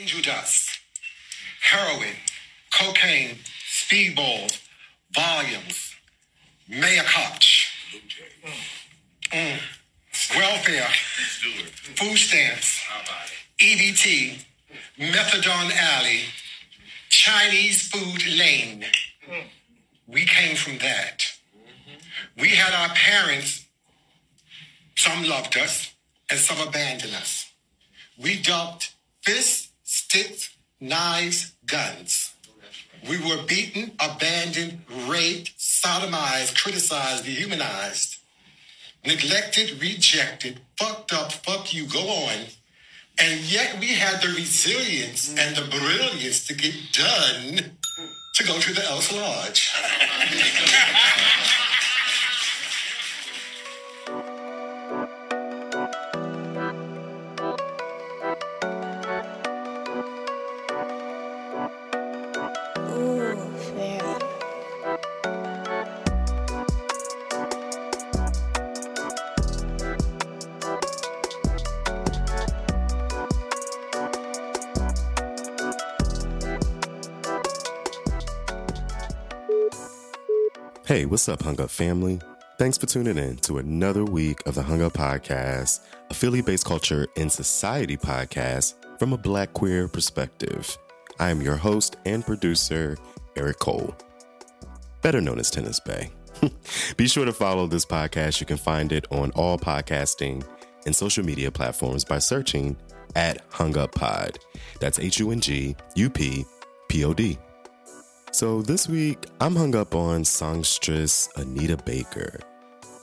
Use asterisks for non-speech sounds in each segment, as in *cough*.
Angel dust, heroin, cocaine, speedballs, Valiums, mayor koch, mm, welfare, food stamps, EBT, methadone alley, Chinese food lane. We came from that. We had our parents, some loved us, and some abandoned us. We dumped fists, sticks, knives, guns. We were beaten, abandoned, raped, sodomized, criticized, dehumanized, neglected, rejected, fucked up, fuck you, go on. And yet we had the resilience and the brilliance to get done to go to the Elks Lodge. *laughs* what's up, Hung Up family? Thanks for tuning in to another week of the Hung Up Podcast, a Philly based culture and society podcast from a black queer perspective. I am your host and producer, Eric Cole, better known as Tennis Bay. *laughs* Be sure to follow this podcast. You can find it on all podcasting and social media platforms by searching at Hung Up Pod. That's H U N G U P P O D. So this week, I'm hung up on songstress Anita Baker.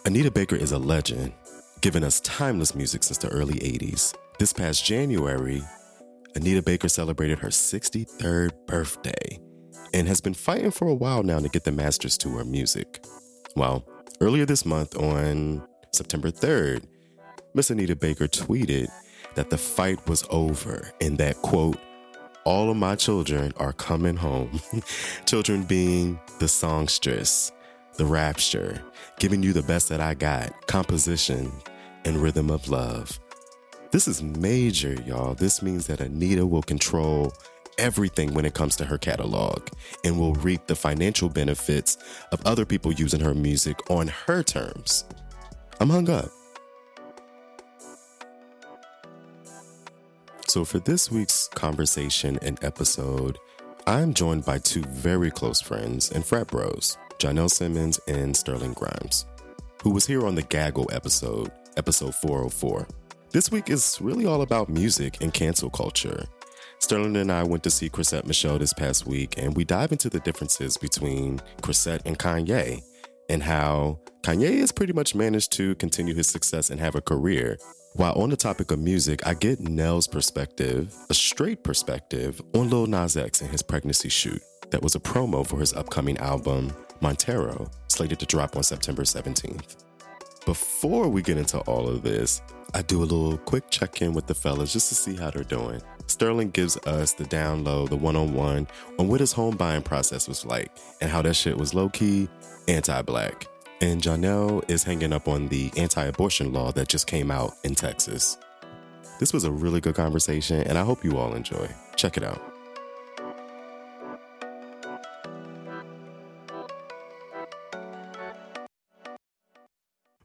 Anita Baker is a legend, giving us timeless music since the early 80s. This past January, Anita Baker celebrated her 63rd birthday and has been fighting for a while now to get the masters to her music. Well, earlier this month on September 3rd, Miss Anita Baker tweeted that the fight was over and that, quote, all of my children are coming home. *laughs* children being the songstress, the rapture, giving you the best that I got, composition, and rhythm of love. This is major, y'all. This means that Anita will control everything when it comes to her catalog and will reap the financial benefits of other people using her music on her terms. I'm hung up. So, for this week's conversation and episode, I'm joined by two very close friends and frat bros, Janelle Simmons and Sterling Grimes, who was here on the Gaggle episode, episode 404. This week is really all about music and cancel culture. Sterling and I went to see Chrisette Michelle this past week, and we dive into the differences between Chrisette and Kanye and how Kanye has pretty much managed to continue his success and have a career. While on the topic of music, I get Nell's perspective, a straight perspective, on Lil Nas X and his pregnancy shoot. That was a promo for his upcoming album, Montero, slated to drop on September 17th. Before we get into all of this, I do a little quick check in with the fellas just to see how they're doing. Sterling gives us the down low, the one on one, on what his home buying process was like and how that shit was low key, anti black. And Janelle is hanging up on the anti abortion law that just came out in Texas. This was a really good conversation, and I hope you all enjoy. Check it out.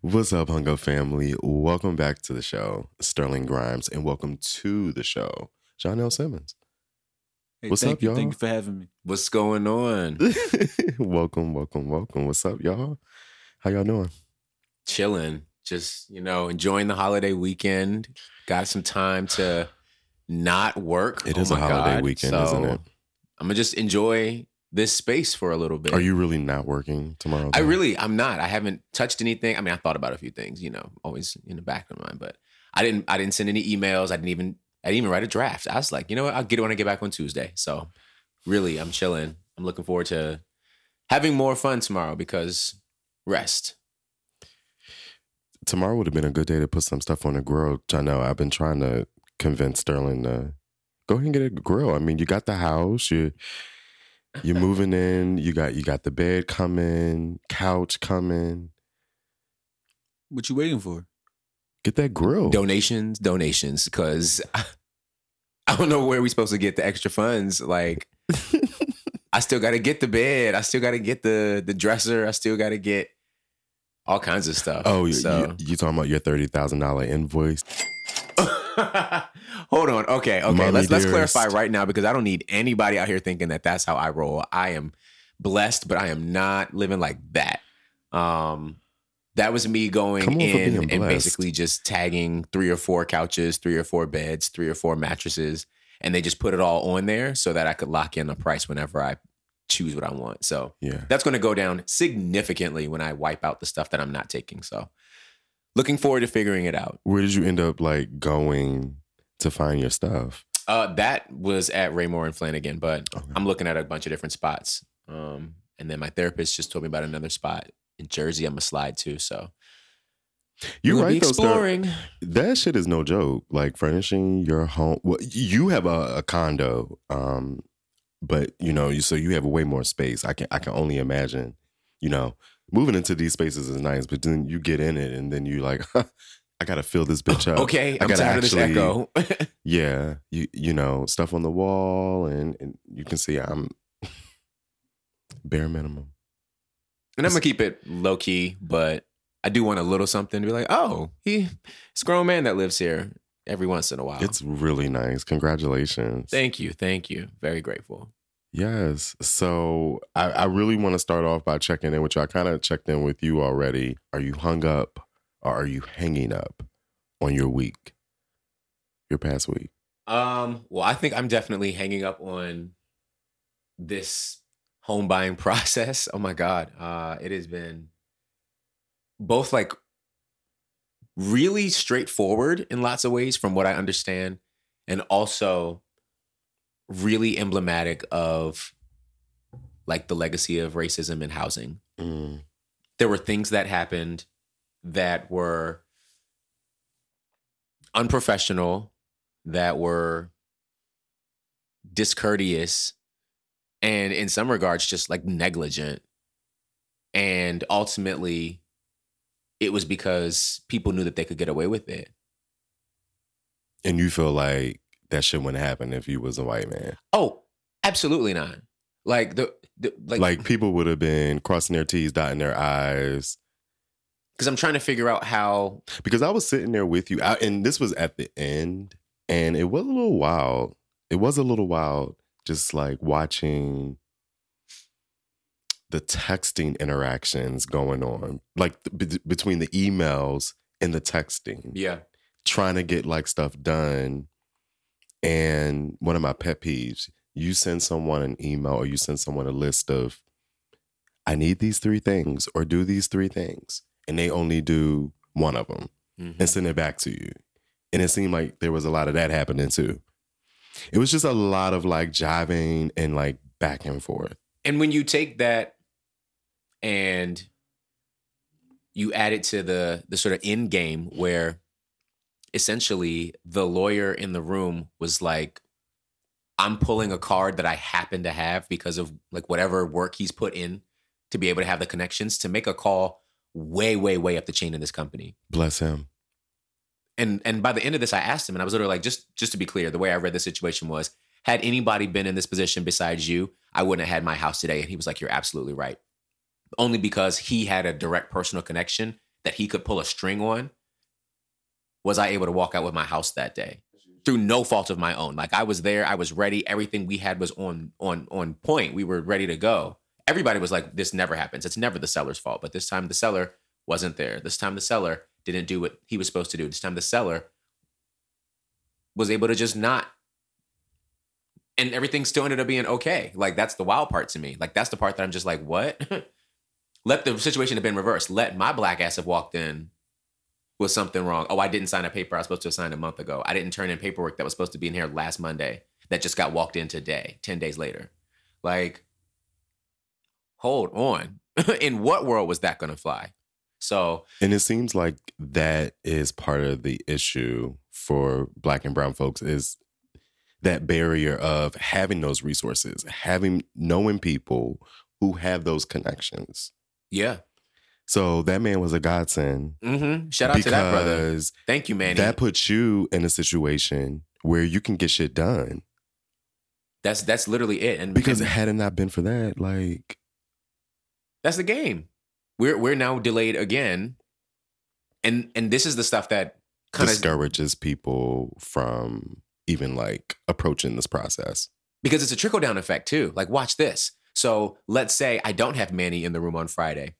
What's up, Hung Up family? Welcome back to the show, Sterling Grimes, and welcome to the show, Janelle Simmons. Hey, What's thank up, you. y'all? Thank you for having me. What's going on? *laughs* welcome, welcome, welcome. What's up, y'all? How y'all doing? Chilling. Just, you know, enjoying the holiday weekend. Got some time to not work. It Oh is a holiday God. weekend, So, isn't it? I'm gonna just enjoy this space for a little bit. Are you really not working tomorrow? I really, I'm not. I haven't touched anything. I mean, I thought about a few things, you know, always in the back of my mind, but I didn't. I didn't send any emails. I didn't even. I didn't even write a draft. I was like, you know what? I'll get it when I get back on Tuesday. So, really, I'm chilling. I'm looking forward to having more fun tomorrow because rest. tomorrow would have been a good day to put some stuff on the grill. I know I've been trying to convince Sterling to go ahead and get a grill. I mean, you got the house, you you're *laughs* moving in, you got you got the bed coming, couch coming. What you waiting for? Get that grill. donations, donations, because *laughs* I don't know where we're supposed to get the extra funds. Like, *laughs* I still got to get the bed. I still got to get the the dresser. I still got to get all kinds of stuff. Oh, you, so you, you talking about your thirty thousand dollar invoice? *laughs* hold on. Okay, okay. Mommy let's let's clarify right now because I don't need anybody out here thinking that that's how I roll. I am blessed, but I am not living like that. Um, that was me going Come on for in and basically just tagging three or four couches, three or four beds, three or four mattresses, and they just put it all on there so that I could lock in the price whenever I choose what I want. So Yeah. that's going to go down significantly when I wipe out the stuff that I'm not taking. So looking forward to figuring it out. Where did you end up like going to find your stuff? Uh, that was at Raymour and Flanigan, but Okay. I'm looking at a bunch of different spots. Um, and then my therapist just told me about another spot in Jersey. I'm gonna slide too, So You we'll right though, exploring. That shit is no joke. Like furnishing your home. Well, you have a, a condo, um, but you know, you so you have way more space. I can I can only imagine. You know, moving into these spaces is nice, but then you get in it, and then you like, *laughs* I gotta fill this bitch up. Okay, I I'm gotta tired of this actually- echo. *laughs* Yeah, you you know stuff on the wall, and and you can see I'm *laughs* bare minimum. and I'm gonna keep it low key, but I do want a little something to be like, oh, he, it's a grown man that lives here every once in a while. It's really nice. Congratulations. thank you, thank you, very grateful. Yes. So I, I really want to start off by checking in with you. I kind of checked in with you already. Are you hung up or are you hanging up on your week, your past week? Um, well, I think I'm definitely hanging up on this home buying *laughs* process. Oh my god, uh, it has been both like really straightforward in lots of ways, from what I understand, and also really emblematic of like the legacy of racism in housing Mm. there were things that happened that were unprofessional, that were discourteous, and in some regards, just like negligent. And ultimately, it was because people knew that they could get away with it. And you feel like that shit wouldn't happen if you was a white man. Oh, absolutely not. Like the, the like, Like, people would have been crossing their T's, dotting their I's. because I'm trying to figure out how Because I was sitting there with you, I, and this was at the end, and it was a little wild. It was a little wild, just like watching the texting interactions going on, like between the emails and the texting, yeah trying to get like stuff done. And one of my pet peeves, you send someone an email or you send someone a list of, I need these three things or do these three things, and they only do one of them Mhm. and send it back to you. And it seemed like there was a lot of that happening too. It was just a lot of like jiving and like back and forth. And when you take that and you add it to the the sort of end game where essentially the lawyer in the room was like I'm pulling a card that I happen to have because of like whatever work he's put in to be able to have the connections to make a call way way way up the chain in this company. Bless him. And and by the end of this I asked him and I was literally like just just to be clear the way I read the situation was had anybody been in this position besides you, I wouldn't have had my house today. And he was like, You're absolutely right. Only because he had a direct personal connection that he could pull a string on, was I able to walk out with my house that day through no fault of my own. Like I was there, I was ready. Everything we had was on on on point. We were ready to go. Everybody was like, This never happens. It's never the seller's fault. But this time the seller wasn't there. This time the seller didn't do what he was supposed to do. This time the seller was able to just not and everything still ended up being okay. Like that's the wild part to me. Like that's the part that I'm just like, what? *laughs* Let the situation have been reversed. Let my black ass have walked in with something wrong. Oh, I didn't sign a paper I was supposed to have signed a month ago. I didn't turn in paperwork that was supposed to be in here last Monday that just got walked in today, 10 days later. Like, hold on. *laughs* in what world was that gonna fly? So And it seems like that is part of the issue for black and brown folks is that barrier of having those resources, having knowing people who have those connections. Yeah. So that man was a godsend hmm Shout out to that brother. Thank you, Manny. that puts you in a situation where you can get shit done. That's that's literally it. And Because and had it not been for that, like that's the game. We're we're now delayed again. And and this is the stuff that kind of discourages people from even like approaching this process. because it's a trickle down effect too. Like, watch this. So let's say I don't have Manny in the room on Friday,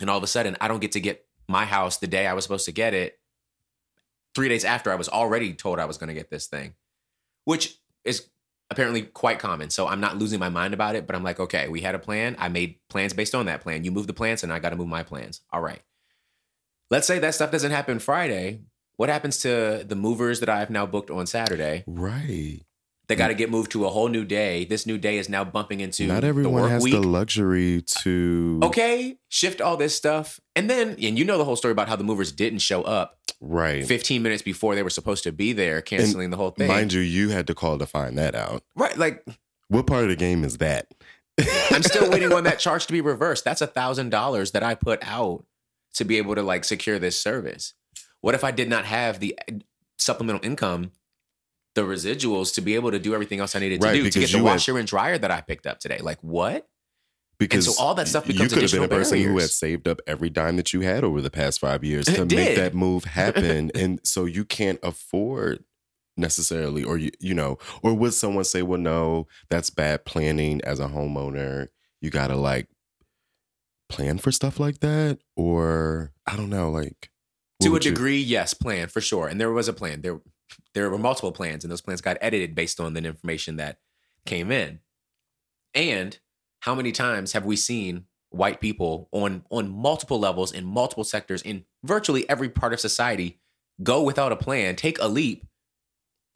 and all of a sudden I don't get to get my house the day I was supposed to get it. Three days after I was already told I was going to get this thing, which is apparently quite common. So I'm not losing my mind about it, but I'm like, okay, we had a plan. I made plans based on that plan. You move the plans, and I got to move my plans. All right. Let's say that stuff doesn't happen Friday. What happens to the movers that I've now booked on Saturday? Right. They got to get moved to a whole new day. This new day is now bumping into Not the everyone work has week. the luxury to okay, shift all this stuff, and then and you know the whole story about how the movers didn't show up right. 15 minutes before they were supposed to be there, canceling the whole thing. Mind you, you had to call to find that out. right? Like What part of the game is that? *laughs* I'm still waiting on that *laughs* charge to be reversed. That's a thousand dollars that I put out to be able to like secure this service. What if I did not have the uh, supplemental income, the residuals to be able to do everything else I needed to do to get the you had- washer and dryer that I picked up today? Like what? Because and so all that stuff you becomes could have been a additional person who had saved up every dime that you had over the past five years *laughs* to make that move *laughs* happen, and so you can't afford necessarily, or you you know, or would someone say, "Well, no, that's bad planning as a homeowner. You got to like plan for stuff like that," or I don't know, like to a would you- degree, yes, plan for sure. And there was a plan. There, there were multiple plans, and those plans got edited based on the information that came in. And how many times have we seen white people on on multiple levels in multiple sectors in virtually every part of society go without a plan, take a leap,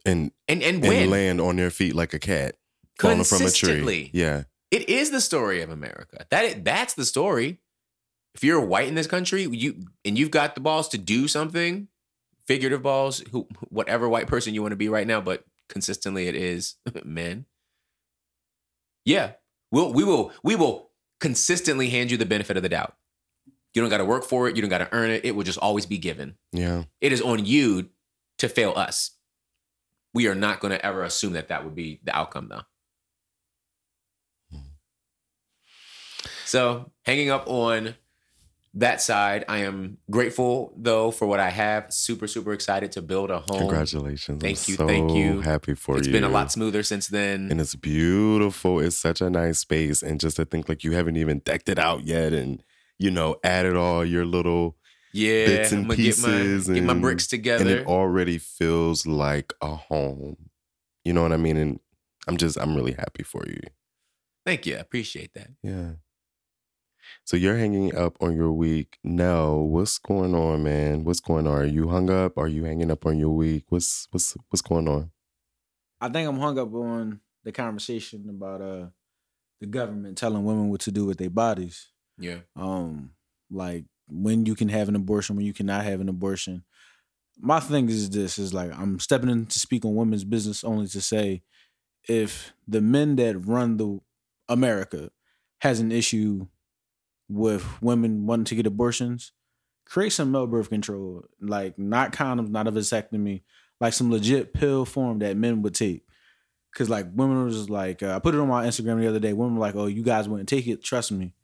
and and and and land on their feet like a cat falling from a tree. Yeah, It is the story of America. That that's the story. If you're white in this country, you and you've got the balls to do something, figurative balls, who whatever white person you want to be right now, but consistently it is *laughs* men. Yeah, we'll we will we will consistently hand you the benefit of the doubt. You don't got to work for it. You don't got to earn it. It will just always be given. yeah. It is on you to fail us. We are not going to ever assume that that would be the outcome, though. Hmm. So, hanging up on that side, I am grateful though for what I have. Super, super excited to build a home. Congratulations! Thank I'm you, So thank you. Happy for It's you. It's been a lot smoother since then. and it's beautiful. It's such a nice space, and just to think like you haven't even decked it out yet, and you know added all your little yeah, bits and gonna get my pieces get my bricks together. and it already feels like a home. You know what I mean? And I'm just I'm really happy for you. Thank you, I appreciate that. Yeah. So you're hanging up on your week. No, what's going on, man? What's going on? Are you hung up? Are you hanging up on your week? What's what's what's going on? I think I'm hung up on the conversation about uh the government telling women what to do with their bodies. Yeah, Um, like when you can have an abortion, when you cannot have an abortion. My thing is this is like I'm stepping in to speak on women's business only to say if the men that run the America has an issue with women wanting to get abortions, create some male birth control, like not condoms, not a vasectomy, like some legit pill form that men would take. Cause like women was like, uh, I put it on my Instagram the other day. Women were like, "Oh, you guys wouldn't take it." Trust me,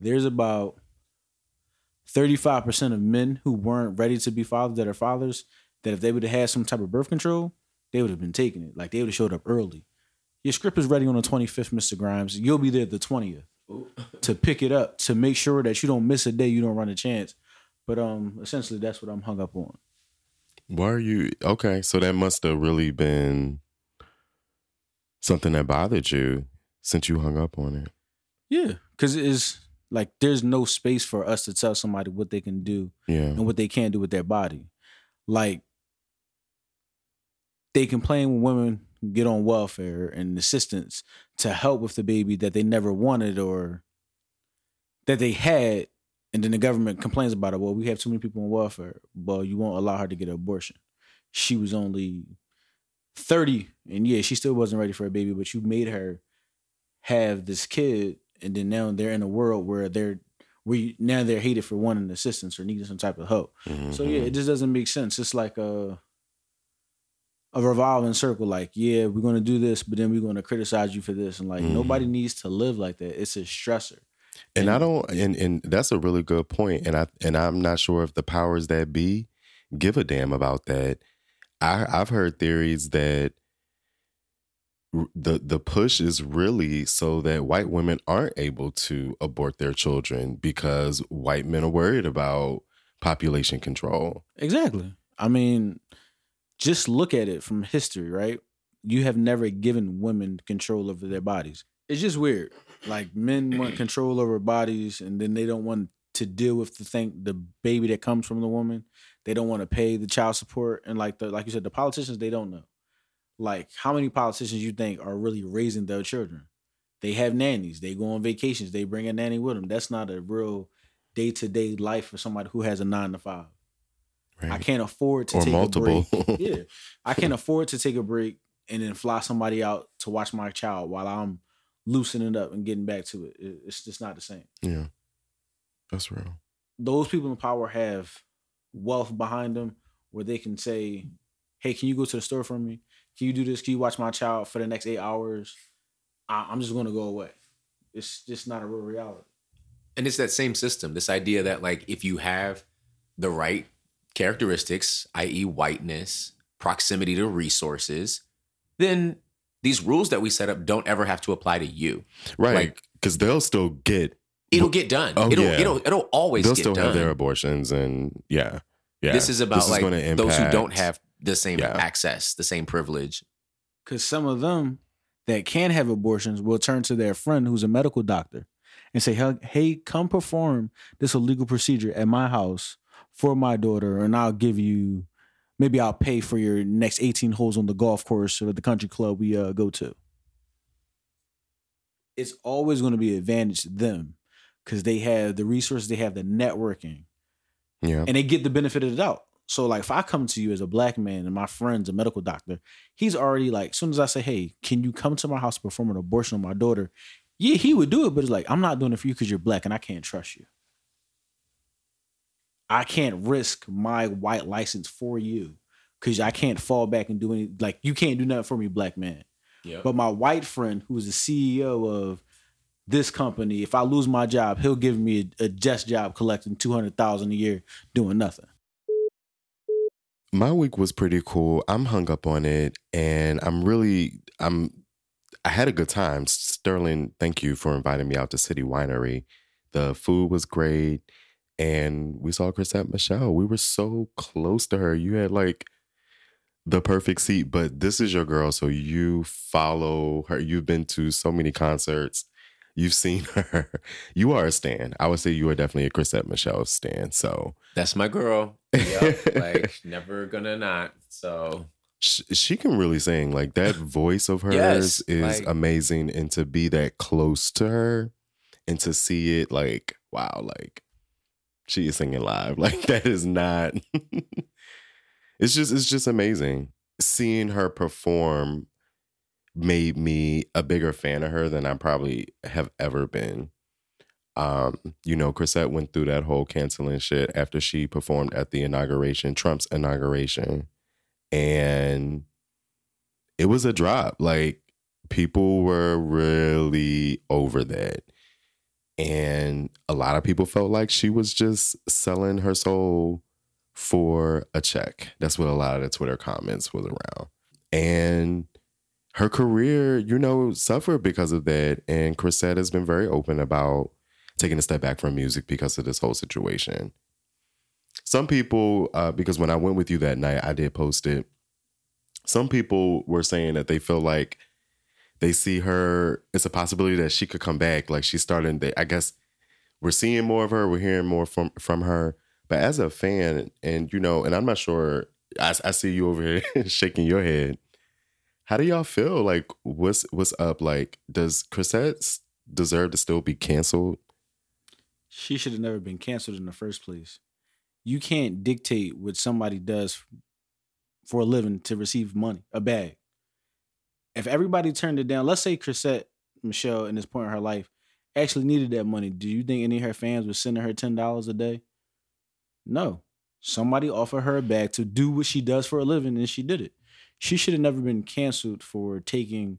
there's about 35% of men who weren't ready to be fathers that are fathers that if they would have had some type of birth control, they would have been taking it. Like they would have showed up early. Your script is ready on the 25th, Mr. Grimes. You'll be there the 20th to pick it up to make sure that you don't miss a day, you don't run a chance. But um essentially that's what I'm hung up on. Why are you okay? So that must have really been something that bothered you since you hung up on it. Yeah. Cause it is like there's no space for us to tell somebody what they can do Yeah. and what they can't do with their body. Like they complain when women get on welfare and assistance to help with the baby that they never wanted or that they had, and then the government complains about it. Well, we have too many people on welfare. Well, you won't allow her to get an abortion. She was only 30, and yeah, she still wasn't ready for a baby, but you made her have this kid, and then now they're in a world where they're we now they're hated for wanting assistance or needing some type of help. So yeah, Mhm. it just doesn't make sense. It's like uh a revolving circle. Like, yeah, we're gonna do this, but then we're gonna criticize you for this, and like Mhm. nobody needs to live like that. It's a stressor. And I don't and and that's a really good point. And I and I'm not sure if the powers that be give a damn about that. I I've heard theories that the the push is really so that white women aren't able to abort their children because white men are worried about population control. Exactly. I mean, just look at it from history, right? You have never given women control over their bodies. It's just weird. Like men want *clears throat* control over bodies and then they don't want to deal with the thing the baby that comes from the woman. They don't want to pay the child support and like the like you said the politicians they don't know. Like how many politicians you think are really raising their children? They have nannies. They go on vacations. They bring a nanny with them. That's not a real day-to-day life for somebody who has a 9 to 5. I can't afford to Or take multiple. a break. *laughs* yeah, I can't *laughs* afford to take a break and then fly somebody out to watch my child while I'm loosening up and getting back to it. It- It's just not the same. yeah. That's real. Those people in power have wealth behind them where they can say, "Hey, can you go to the store for me? Can you do this? Can you watch my child for the next eight hours? I- I'm just going to go away." It's just not a real reality. And it's that same system, this idea that like if you have the right characteristics, i.e., whiteness, proximity to resources, then these rules that we set up don't ever have to apply to you. Right. Like- Cuz they'll still get It'll get done. Oh, it'll, yeah. it'll it'll always they'll get still done. have their abortions and yeah. Yeah. This is about This like gonna those who don't have the same Yeah. access, the same privilege. Because some of them that can have abortions will turn to their friend who's a medical doctor and say, "Hey, hey, come perform this illegal procedure at my house for my daughter, and I'll give you, maybe I'll pay for your next 18 holes on the golf course or the country club we uh, go to." It's always going to be an advantage to them because they have the resources, they have the networking, Yeah. and they get the benefit of the doubt. So like if I come to you as a black man and my friend's a medical doctor, he's already like, as soon as I say, Hey, can you come to my house to perform an abortion on my daughter? Yeah, he would do it, but it's like, I'm not doing it for you because you're black and I can't trust you. I can't risk my white license for you because I can't fall back and do any like you can't do nothing for me, black man. Yeah. But my white friend, who is the CEO of this company, if I lose my job, he'll give me a, a just job collecting two hundred thousand a year doing nothing. my week was pretty cool. I'm hung up on it and I'm really I'm I had a good time. Sterling, thank you for inviting me out to City Winery. The food was great and we saw Chrisette Michelle. We were so close to her. You had like the perfect seat, but this is your girl so you follow her. You've been to so many concerts. You've seen *laughs* her. You are a stan. I would say you are definitely a Chrisette Michelle stan. So That's my girl. Yep. *laughs* like never gonna not. So Sh- she can really sing like that voice of hers Yes, is like- amazing and to be that close to her and to see it like wow like she is singing live *laughs* like that is not *laughs* it's just it's just amazing seeing her perform made me a bigger fan of her than I probably have ever been um, you know, Chrisette went through that whole canceling shit after she performed at the inauguration, Trump's inauguration. And it was a drop. Like people were really over that. And a lot of people felt like she was just selling her soul for a check. That's what a lot of the Twitter comments was around. And her career, you know, suffered because of that. And Chrisette has been very open about taking a step back from music because of this whole situation. Some people, uh, because when I went with you that night, I did post it. Some people were saying that they feel like they see her. It's a possibility that she could come back. Like she's starting. To, I guess we're seeing more of her. We're hearing more from from her. But as a fan, and you know, and I'm not sure. I, I see you over *laughs* here shaking your head. How do y'all feel? Like, what's what's up? Like, does Chrisette deserve to still be canceled? She should have never been canceled in the first place. You can't dictate what somebody does for a living to receive money, a bag. If everybody turned it down, let's say Chrisette Michelle in this point in her life actually needed that money, do you think any of her fans would send her ten dollars a day? No. Somebody offered her a bag to do what she does for a living, and she did it. she should have never been canceled for taking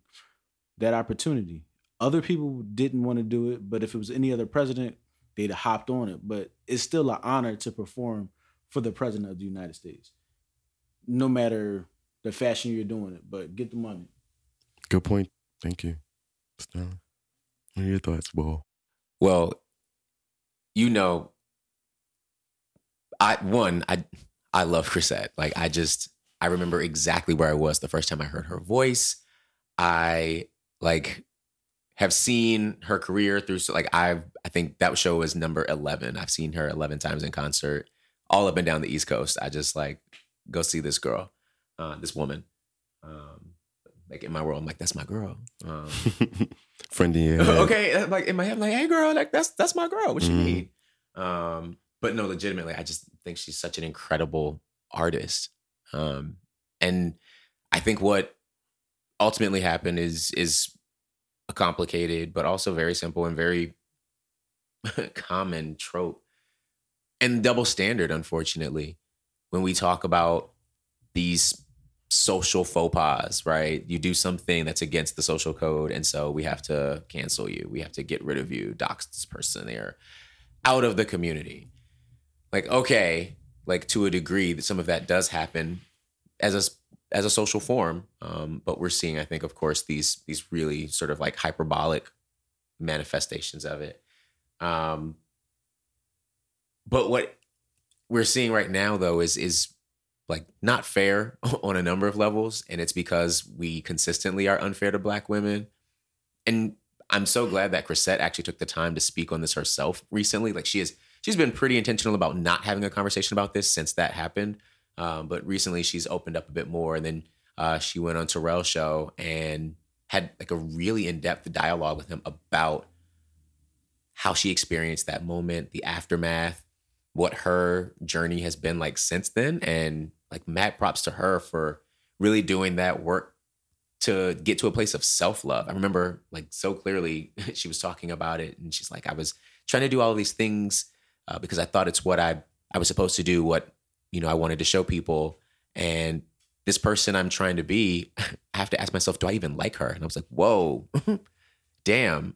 that opportunity. Other people didn't want to do it, but if it was any other president, they'd have hopped on it. But it's still an honor to perform for the president of the United States, no matter the fashion you're doing it. But get the money. Good point. Thank you. Sterling. What are your thoughts, Bull? Well, you know, I one I I love Chrisette. Like I just I remember exactly where I was the first time I heard her voice. I like have seen her career through so like I've I think that show was number 11. I've seen her 11 times in concert all up and down the East Coast. I just like go see this girl, uh, this woman. Um, like in my world, I'm like, that's my girl. Um, *laughs* Friend in your *laughs* head. okay, like in my head, I'm like, hey girl, like that's that's my girl. What you Mhm. need? Um, but no, legitimately, I just think she's such an incredible artist. Um, and I think what ultimately happened is is a complicated, but also very simple and very *laughs* common trope and double standard, unfortunately, when we talk about these social faux pas, right? You do something that's against the social code, and so we have to cancel you. We have to get rid of you, dox this person. They're out of the community. Like, okay, like to a degree, that some of that does happen as a as a social form, um, but we're seeing, I think, of course, these these really sort of like hyperbolic manifestations of it. Um, but what we're seeing right now, though, is is like not fair *laughs* on a number of levels, and it's because we consistently are unfair to Black women. And I'm so glad that Chrisette actually took the time to speak on this herself recently. Like she is, she's been pretty intentional about not having a conversation about this since that happened. Um, but recently, she's opened up a bit more, and then uh, she went on Terrell's show and had like a really in depth dialogue with him about how she experienced that moment, the aftermath, what her journey has been like since then. And like mad props to her for really doing that work to get to a place of self love. I remember like so clearly *laughs* she was talking about it and she's like, I was trying to do all these things uh, because I thought it's what I, I was supposed to do, what, you know, I wanted to show people. And this person I'm trying to be, *laughs* I have to ask myself, do I even like her? And I was like, whoa, *laughs* damn,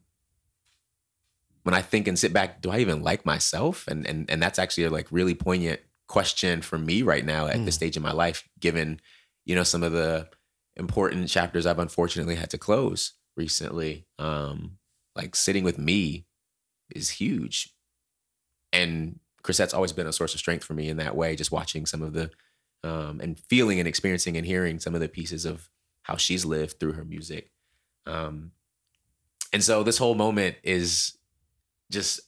when I think and sit back, do I even like myself? And and and that's actually a like really poignant question for me right now at this stage in my life, given you know some of the important chapters I've unfortunately had to close recently. Um, like sitting with me is huge, and Chrisette's always been a source of strength for me in that way. Just watching some of the um, and feeling and experiencing and hearing some of the pieces of how she's lived through her music. Um, and so this whole moment is just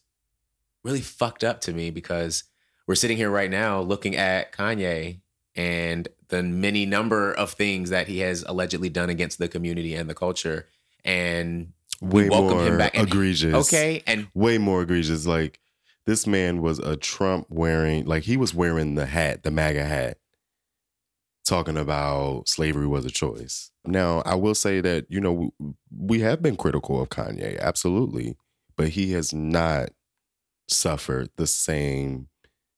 really fucked up to me because we're sitting here right now looking at Kanye and the many number of things that he has allegedly done against the community and the culture. And we welcome more him back. And- egregious. Okay. And Way more egregious. Like this man was a Trump wearing, like he was wearing the hat, the MAGA hat, talking about slavery was a choice. Now, I will say that, you know, we have been critical of Kanye, absolutely, but he has not suffered the same.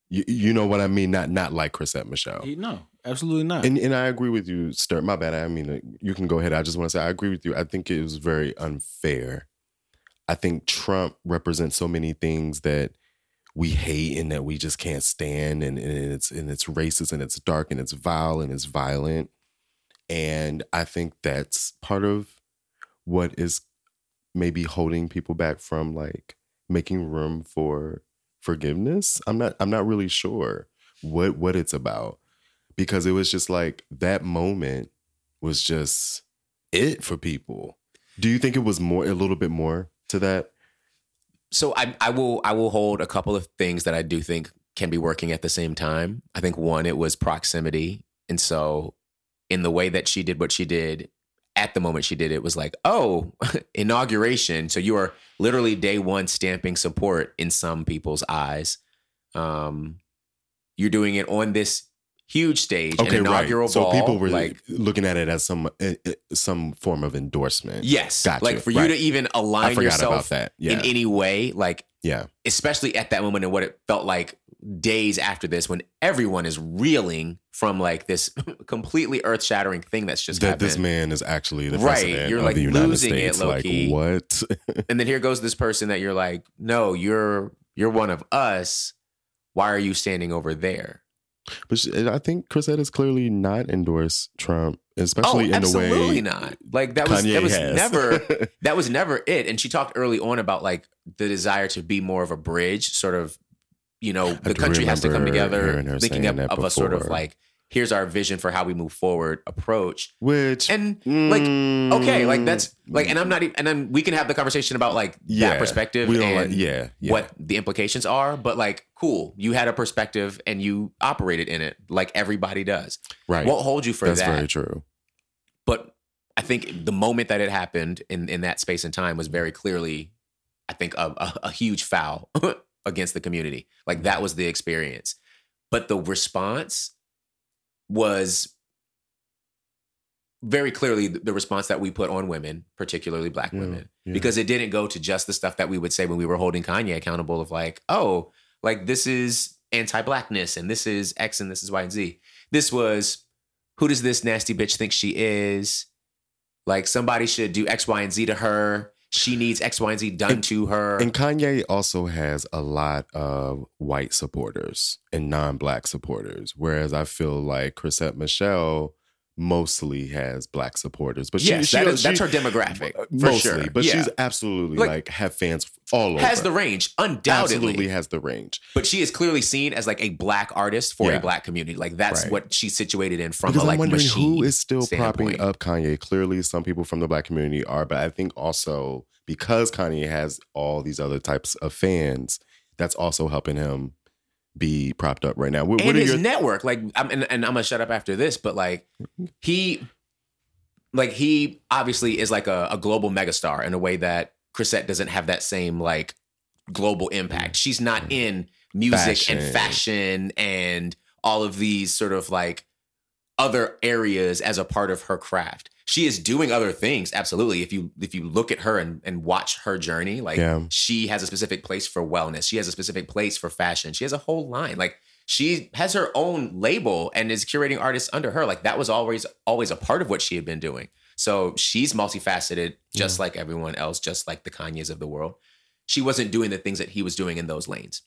You, you know what I mean? Not not like Chrisette Michelle. He, no, absolutely not. And and I agree with you, Sturt. My bad. I mean, uh, you can go ahead. I just want to say I agree with you. I think it was very unfair. I think Trump represents so many things that we hate and that we just can't stand, and, and it's and it's racist and it's dark and it's vile and it's violent. And I think that's part of what is maybe holding people back from like making room for forgiveness. I'm not I'm not really sure what what it's about because it was just like that moment was just it for people. Do you think it was more a little bit more to that? so I, I will I will hold a couple of things that I do think can be working at the same time. I think one, it was proximity. And so in the way that she did what she did at the moment she did it was like, oh, *laughs* inauguration. So you are literally day one stamping support in some people's eyes. Um, you're doing it on this huge stage, an inaugural So ball. people were like, looking at it as some uh, uh, some form of endorsement. yes, Gotcha. like for you Right. to even align yourself that. Yeah, in any way, like yeah. especially at that moment and what it felt like days after this when everyone is reeling from like this *laughs* completely earth shattering thing that's just that happened. this man is actually the Right, president you're, of like, the United losing it, States. low like key. what? *laughs* and then here goes this person that you're like, no, you're you're one of us. Why are you standing over there? but she, I think Chrisette has clearly not endorsed Trump, especially oh, in the Oh, absolutely not. Like that was Kanye that was has. never *laughs* that was never it. And she talked early on about like the desire to be more of a bridge, sort of, you know, the country has to come together, thinking of, of a sort of like, here's our vision for how we move forward approach. which And like, okay, like that's like, Mm. and I'm not even, and then we can have the conversation about like yeah, that perspective We and like, yeah, yeah. what the implications are, but like, cool, you had a perspective and you operated in it like everybody does. right? Won't hold you for that's that very true. but I think the moment that it happened in in that space and time was very clearly, I think a, a, a huge foul *laughs* against the community. Like mm-hmm. that was the experience, but the response was very clearly the response that we put on women, particularly black Yeah, women, yeah. because it didn't go to just the stuff that we would say when we were holding Kanye accountable of like, oh, like this is anti-blackness and this is X and this is Y and Z. This was who does this nasty bitch think she is? Like somebody should do X, Y, and Z to her. She needs X, Y, and Z done And- to her. And Kanye also has a lot of white supporters and non-black supporters, whereas I feel like Chrisette Michelle mostly has black supporters. But she, yes, she, that is, she- that's her demographic for mostly, sure. but yeah. she's absolutely Like, like, have fans all over. has the range, undoubtedly. absolutely has the range. But she is clearly seen as like a black artist for Yeah. a black community. Like that's Right. what she's situated in from because a like I'm wondering machine who is still standpoint. propping up Kanye. Clearly, some people from the black community are, but I think also because Kanye has all these other types of fans, that's also helping him be propped up right now. What, and what his your network. Like, I'm, and, and I'm gonna shut up after this, but like he, like he obviously is like a, a global megastar in a way that Chrisette doesn't have that same like global impact. She's not mm-hmm. in music and Fashion. fashion and all of these sort of like other areas as a part of her craft. She is doing other things, absolutely. If you if you look at her and, and watch her journey, like Yeah. she has a specific place for wellness. She has a specific place for fashion. She has a whole line. Like she has her own label and is curating artists under her. Like that was always always a part of what she had been doing. So she's multifaceted, just like everyone else, just like the Kanyes of the world. She wasn't doing the things that he was doing in those lanes.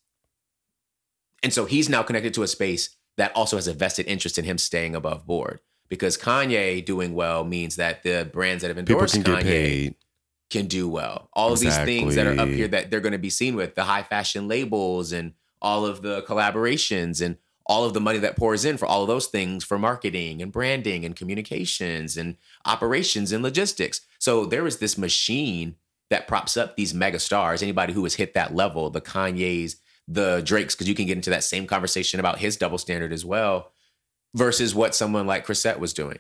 And so he's now connected to a space that also has a vested interest in him staying above board. Because Kanye doing well means that the brands that have people endorsed can Kanye can do well. All of these things that are up here that they're going to be seen with the high fashion labels and all of the collaborations and all of the money that pours in for all of those things for marketing and branding and communications and operations and logistics. So there is this machine that props up these mega stars. Anybody who has hit that level, the Kanyes, the Drakes, because you can get into that same conversation about his double standard as well, versus what someone like Chrisette was doing.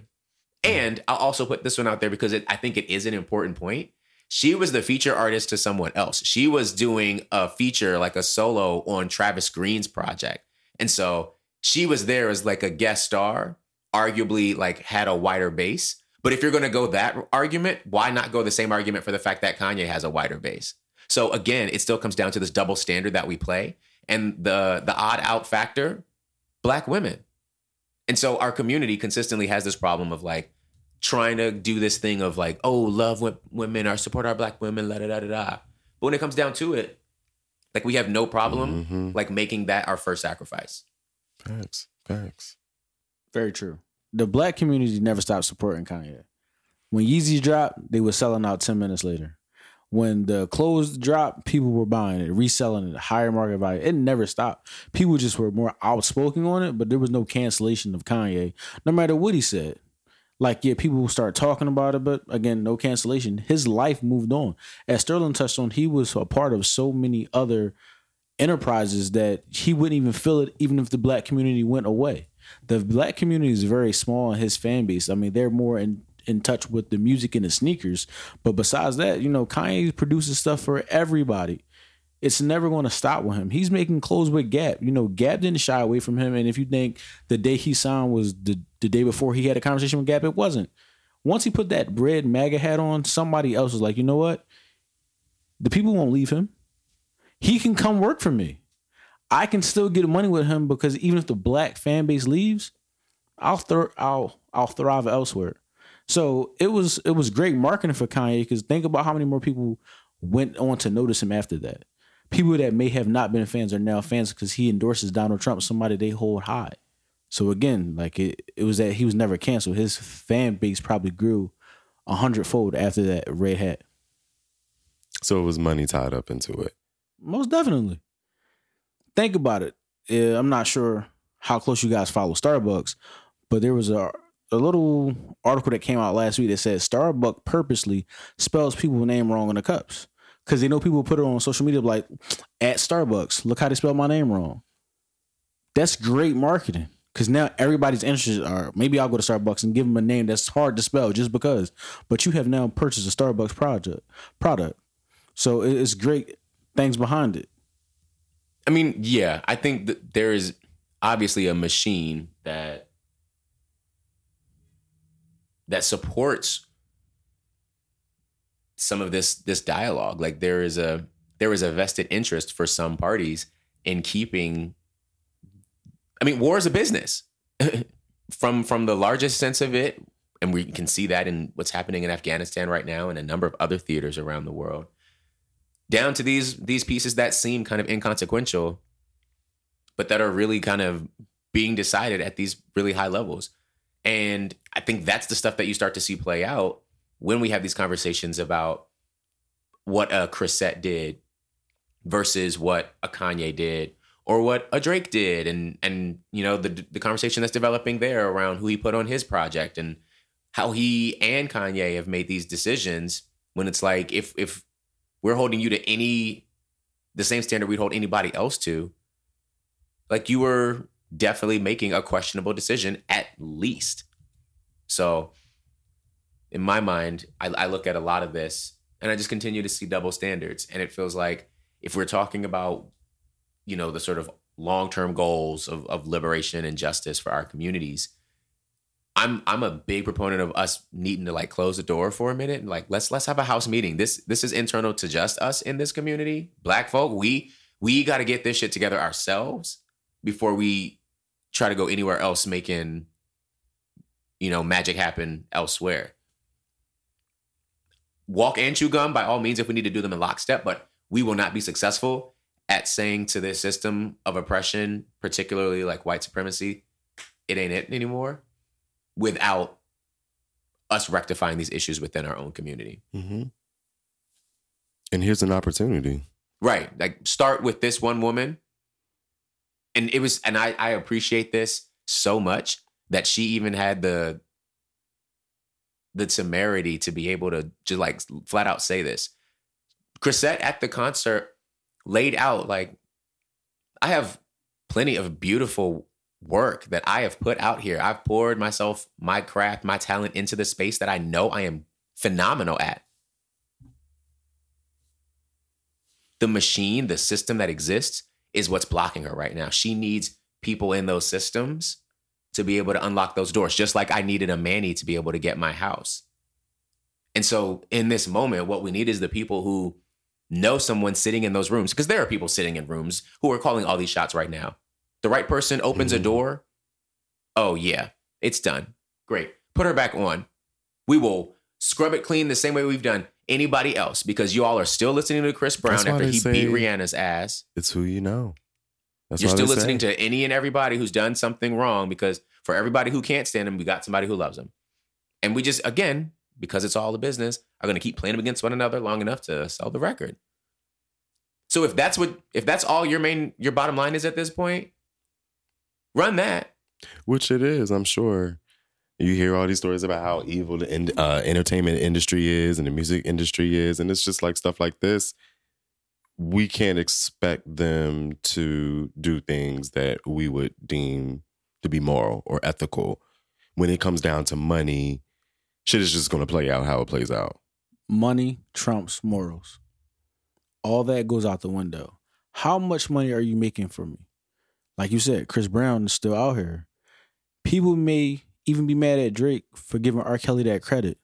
Mm-hmm. And I'll also put this one out there because it, I think it is an important point. She was the feature artist to someone else. She was doing a feature, like a solo on Travis Greene's project. And so she was there as like a guest star, arguably like had a wider base. But if you're going to go that argument, why not go the same argument for the fact that Kanye has a wider base? So again, it still comes down to this double standard that we play and the the odd out factor, black women. And so our community consistently has this problem of like trying to do this thing of like, oh, love women or support our black women, la da da da da. But when it comes down to it, like we have no problem Mhm. like making that our first sacrifice. Facts, facts. Very true. The black community never stopped supporting Kanye. When Yeezy dropped, they were selling out 10 minutes later. When the clothes dropped, people were buying it, reselling it, higher market value. It never stopped. People just were more outspoken on it, but there was no cancellation of Kanye, no matter what he said. Like, yeah, people will start talking about it, but again, no cancellation. His life moved on. As Sterling touched on, he was a part of so many other enterprises that he wouldn't even feel it even if the black community went away. The black community is very small in his fan base. I mean, they're more in, in touch with the music and the sneakers. But besides that, you know, Kanye produces stuff for everybody. It's never going to stop with him. He's making clothes with Gap. You know, Gap didn't shy away from him. And if you think the day he signed was the, the day before he had a conversation with Gap, it wasn't. Once he put that red MAGA hat on, somebody else was like, you know what? The people won't leave him he can come work for me. I can still get money with him because even if the black fan base leaves, I'll I'll I'll thrive elsewhere. So it was it was great marketing for Kanye because think about how many more people went on to notice him after that. People that may have not been fans are now fans because he endorses Donald Trump, somebody they hold high. So again, like it, it was that he was never canceled. His fan base probably grew a hundredfold after that red hat. So it was money tied up into it. Most definitely. Think about it. Yeah, I'm not sure how close you guys follow Starbucks, but there was a a little article that came out last week that said Starbucks purposely spells people's name wrong on the cups because they know people put it on social media like at Starbucks. Look how they spell my name wrong. That's great marketing because now everybody's interested. Or maybe I'll go to Starbucks and give them a name that's hard to spell just because. But you have now purchased a Starbucks project product, so it's great things behind it. I mean, yeah, I think that there is obviously a machine that that supports some of this this dialogue. Like there is a there is a vested interest for some parties in keeping. I mean, war is a business. *laughs* from from the largest sense of it, and we can see that in what's happening in Afghanistan right now and a number of other theaters around the world, down to these these pieces that seem kind of inconsequential, but that are really kind of being decided at these really high levels. And I think that's the stuff that you start to see play out when we have these conversations about what a Chrisette did versus what a Kanye did or what a Drake did and and you know the the conversation that's developing there around who he put on his project and how he and Kanye have made these decisions when it's like if if we're holding you to any the same standard we'd hold anybody else to like you were definitely making a questionable decision at least. So, in my mind, I, I, look at a lot of this and I just continue to see double standards. And it feels like if we're talking about, you know, the sort of long term goals of, of liberation and justice for our communities, I'm I'm a big proponent of us needing to like close the door for a minute and like let's let's have a house meeting. This this is internal to just us in this community. Black folk, we we got to get this shit together ourselves before we try to go anywhere else making you know magic happen elsewhere. Walk and chew gum by all means if we need to do them in lockstep but we will not be successful at saying to this system of oppression particularly like white supremacy it ain't it anymore without us rectifying these issues within our own community. Mm-hmm. and here's an opportunity. Right. Like start with this one woman and it was and I I appreciate this so much that she even had the the temerity to be able to just like flat out say this. Chrisette at the concert laid out like I have plenty of beautiful work that I have put out here. I've poured myself, my craft, my talent into the space that I know I am phenomenal at. The machine, the system that exists is what's blocking her right now. She needs people in those systems to be able to unlock those doors, just like I needed a Manny to be able to get my house. And so in this moment, what we need is the people who know someone sitting in those rooms, because there are people sitting in rooms who are calling all these shots right now. The right person opens mm-hmm. a door. Oh, yeah, it's done. Great. Put her back on. We will scrub it clean the same way we've done anybody else because you all are still listening to Chris Brown after he beat Rihanna's ass. It's who you know. That's You're still listening say. to any and everybody who's done something wrong because for everybody who can't stand him, we got somebody who loves him. And we just, again, because it's all a business, are going to keep playing them against one another long enough to sell the record. So if that's what, if that's all your main, your bottom line is at this point, run that. Which it is, I'm sure. You hear all these stories about how evil the uh, entertainment industry is and the music industry is, and it's just like stuff like this. We can't expect them to do things that we would deem to be moral or ethical. When it comes down to money, shit is just going to play out how it plays out. Money trumps morals. All that goes out the window. How much money are you making for me? Like you said, Chris Brown is still out here. People may even be mad at Drake for giving R. Kelly that credit.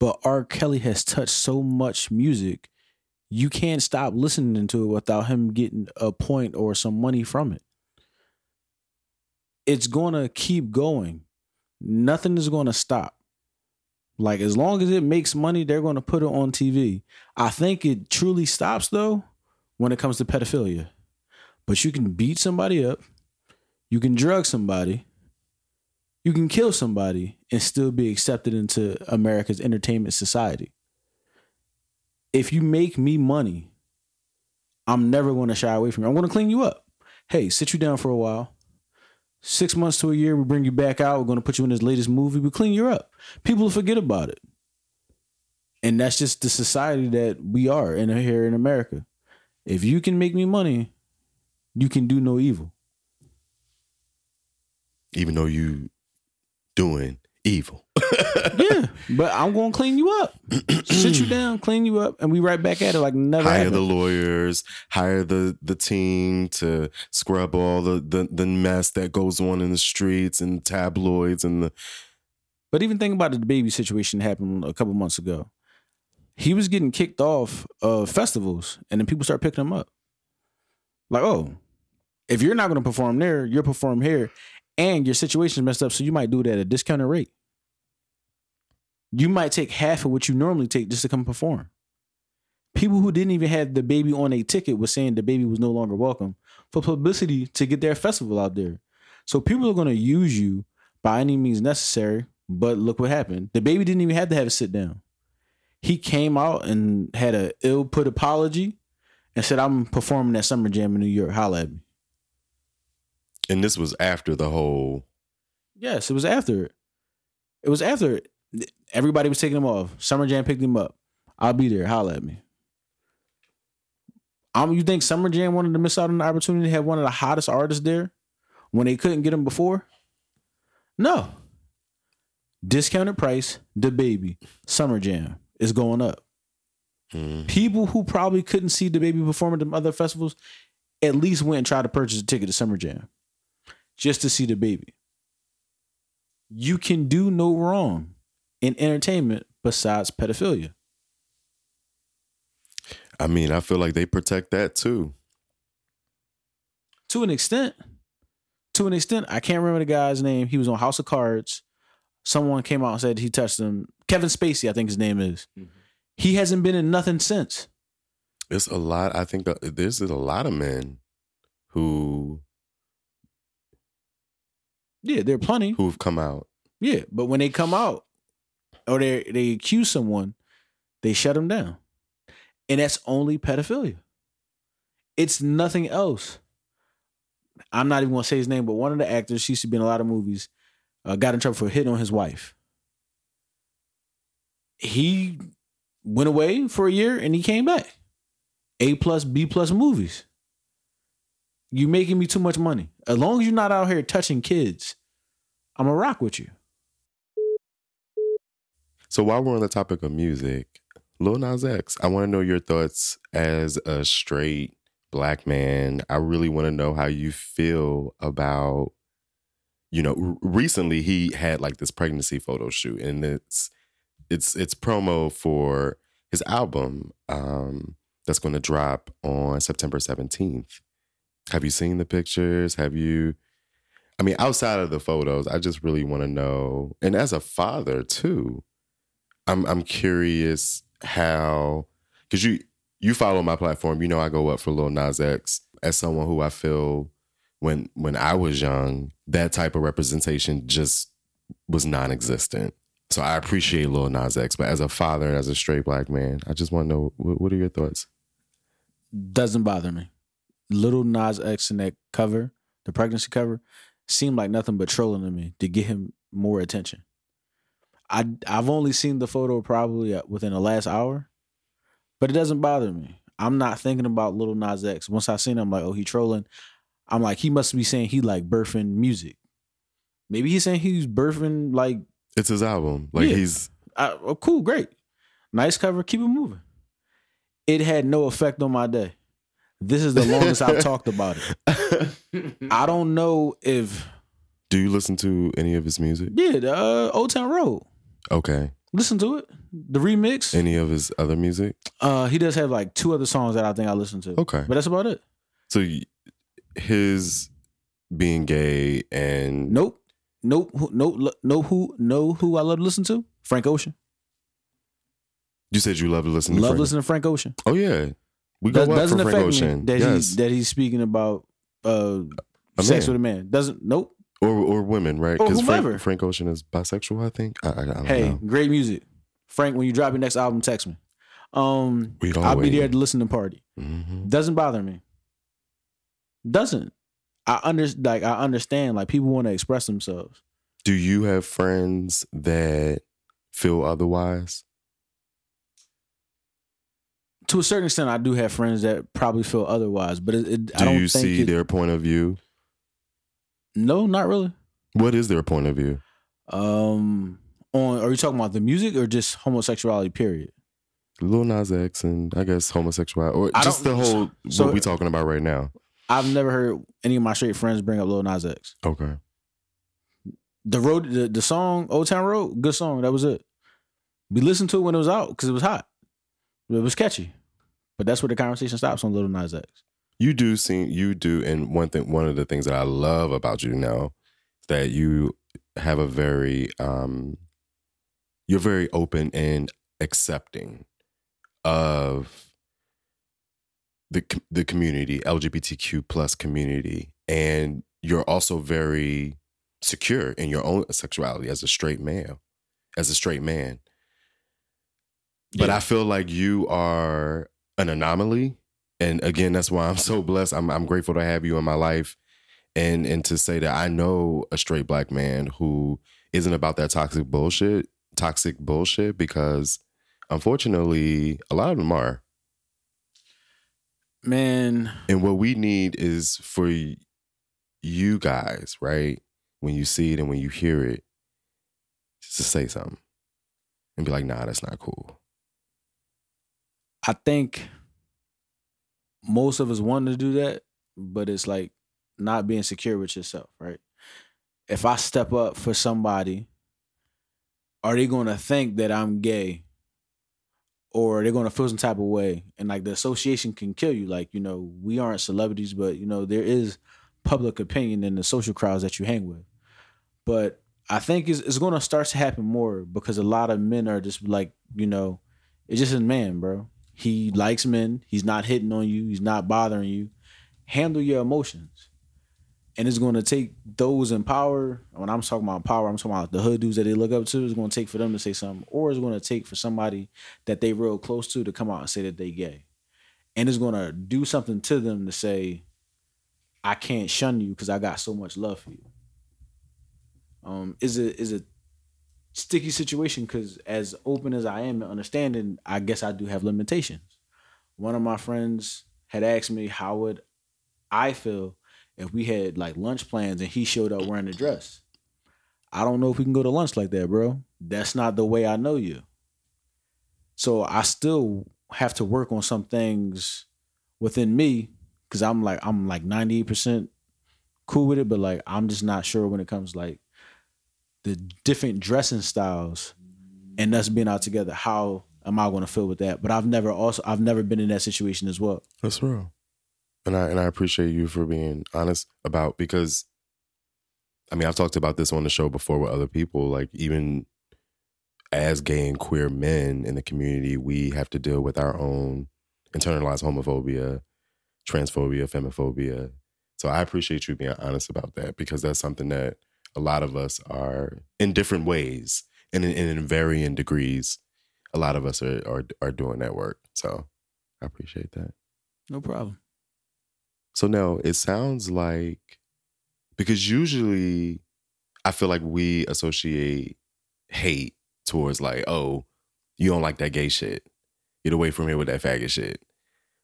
But R. Kelly has touched so much music, you can't stop listening to it without him getting a point or some money from it. It's gonna keep going. Nothing is gonna stop. Like as long as it makes money, they're gonna put it on TV. I think it truly stops though when it comes to pedophilia. But you can beat somebody up, you can drug somebody, you can kill somebody and still be accepted into America's entertainment society. If you make me money, I'm never going to shy away from you. I'm going to clean you up. Hey, sit you down for a while. Six months to a year, we bring you back out. We're going to put you in this latest movie. We clean you up. People forget about it. And that's just the society that we are in here in America. If you can make me money, you can do no evil. Even though you doing evil. *laughs* yeah, but I'm going to clean you up, sit you down, clean you up, and we right back at it like never. hire happened. the lawyers, hire the the team to scrub all the, the the mess that goes on in the streets and tabloids and the But even think about DaBaby situation that happened a couple months ago. He was getting kicked off of festivals, and then people start picking him up. Like, oh, if you're not going to perform there, you'll perform here, and your situation's messed up, so you might do it at a discounted rate. You might take half of what you normally take just to come perform. People who didn't even have DaBaby on a ticket was saying DaBaby was no longer welcome for publicity to get their festival out there. So people are going to use you by any means necessary. But look what happened. DaBaby didn't even have to have a sit down. He came out and had a ill put apology and said, I'm performing at Summer Jam in New York. Holla at me. And this was after the whole Yes, it was after it. It was after it. Everybody was taking him off. Summer Jam picked him up. I'll be there. Holla at me. Um, you think Summer Jam wanted to miss out on the opportunity to have one of the hottest artists there when they couldn't get him before? No. Discounted price, DaBaby, Summer Jam is going up. mm, People who probably couldn't see DaBaby perform at them other festivals at least went and tried to purchase a ticket to Summer Jam just to see DaBaby. You can do no wrong in entertainment besides pedophilia. I mean, I feel like they protect that too. To an extent. To an extent, I can't remember the guy's name. He was on House of Cards. Someone came out and said he touched him. Kevin Spacey, I think his name is. Mm-hmm. He hasn't been in nothing since. It's a lot. I think that there's a lot of men who Yeah, there are plenty. who've come out. Yeah, but when they come out or they they accuse someone, they shut them down, and that's only pedophilia. It's nothing else. I'm not even gonna say his name, but one of the actors, she used to be in a lot of movies, uh, got in trouble for hitting on his wife. He went away for a year and he came back. A plus, B plus movies. You making me too much money. As long as you're not out here touching kids, I'm gonna rock with you. So while we're on the topic of music, Lil Nas X, I want to know your thoughts as a straight black man. I really want to know how you feel about, you know, recently he had like this pregnancy photo shoot, and it's it's it's promo for his album um, that's going to drop on September seventeenth. Have you seen the pictures? Have you? I mean, outside of the photos, I just really want to know, and as a father too, I'm I'm curious how because you you follow my platform, you know I go up for Lil Nas X as someone who I feel when when I was young, that type of representation just was non-existent. So I appreciate Lil Nas X, but as a father and as a straight black man, I just want to know what, what are your thoughts? doesn't bother me. Little Nas X in that cover, the pregnancy cover, seemed like nothing but trolling to me to get him more attention. I I've only seen the photo probably within the last hour, but it doesn't bother me. I'm not thinking about Little Nas X. Once I seen him, I'm like, oh, he trolling. I'm like, he must be saying he like birthing music. Maybe he's saying he's birthing like, It's his album. Like Yeah. he's uh, oh, cool, great, nice cover. Keep it moving. It had no effect on my day. This is the longest I've talked about it. *laughs* I don't know if Do you listen to any of his music? yeah, the uh, Old Town Road. Okay. Listen to it. the remix. Any of his other music? Uh, he does have like two other songs that I think I listen to. Okay. but that's about it. So his being gay and Nope, nope, who- nope, know who, know who I love to listen to? Frank Ocean. you said you love to listen to Love Frank. listening to Frank Ocean. Oh yeah. We go up doesn't affect Frank me that yes. he's that he's speaking about uh, sex man. with a man. Doesn't nope. or or women, right? Or Frank, whomever. Frank Ocean is bisexual, I think. I, I, I don't Hey, know. great music, Frank. When you drop your next album, text me. Um, I'll be wait. there at the listening party. Mhm. Doesn't bother me. Doesn't. I under like I understand like people want to express themselves. Do you have friends that feel otherwise? To a certain extent, I do have friends that probably feel otherwise, but it, it, Do I don't you think see it, their point of view? No, not really. What is their point of view? Um, on are you talking about the music or just homosexuality? Period. Lil Nas X and I guess homosexuality, or I just the whole so- what we talking about right now. I've never heard any of my straight friends bring up Lil Nas X. Okay, The road, the, the song Old Town Road, good song. That was it. We listened to it when it was out because it was hot. It was catchy, but that's where the conversation stops on Little Nas X. you do seem you do, and one thing, one of the things that I love about you now, is that you have a very, um, you're very open and accepting of the the community, LGBTQ plus community, and you're also very secure in your own sexuality as a straight male, as a straight man. But Yeah. I feel like you are an anomaly, and again, that's why I'm *laughs* so blessed. I'm I'm grateful to have you in my life, and and to say that I know a straight black man who isn't about that toxic bullshit, toxic bullshit, because unfortunately, a lot of them are. Man, And what we need is for you guys, right? When you see it and when you hear it, just to say something and be like, nah, that's not cool. I think most of us want to do that, but it's like not being secure with yourself, right? If I step up for somebody, are they going to think that I'm gay? Or they're going to feel some type of way. And like the association can kill you. Like, you know, we aren't celebrities, but, you know, there is public opinion in the social crowds that you hang with. But I think it's, it's going to start to happen more because a lot of men are just like, you know, it's just a man, bro. He likes men. He's not hitting on you. He's not bothering you. Handle your emotions. And it's going to take those in power. When I'm talking about power, I'm talking about the hood dudes that they look up to. It's going to take for them to say something, or it's going to take for somebody that they real close to to come out and say that they gay. And it's going to do something to them to say, "I can't shun you because I got so much love for you." Um, is a is a sticky situation because as open as I am and understanding, I guess I do have limitations. One of my friends had asked me how would I feel if we had like lunch plans and he showed up wearing a dress. I don't know if we can go to lunch like that, bro. That's not the way I know you. So I still have to work on some things within me because I'm like I'm like 98% cool with it, but like I'm just not sure when it comes like the different dressing styles and us being out together. How am I going to feel with that? But I've never also I've never been in that situation as well. That's real. And I and I appreciate you for being honest about because I mean I've talked about this on the show before with other people. Like even as gay and queer men in the community, we have to deal with our own internalized homophobia, transphobia, femmephobia. So I appreciate you being honest about that because that's something that a lot of us are in different ways and in, and in varying degrees. A lot of us are, are are doing that work. So I appreciate that. No problem. So now it sounds like because usually I feel like we associate hate towards like, oh, you don't like that gay shit. Get away from here with that faggot shit.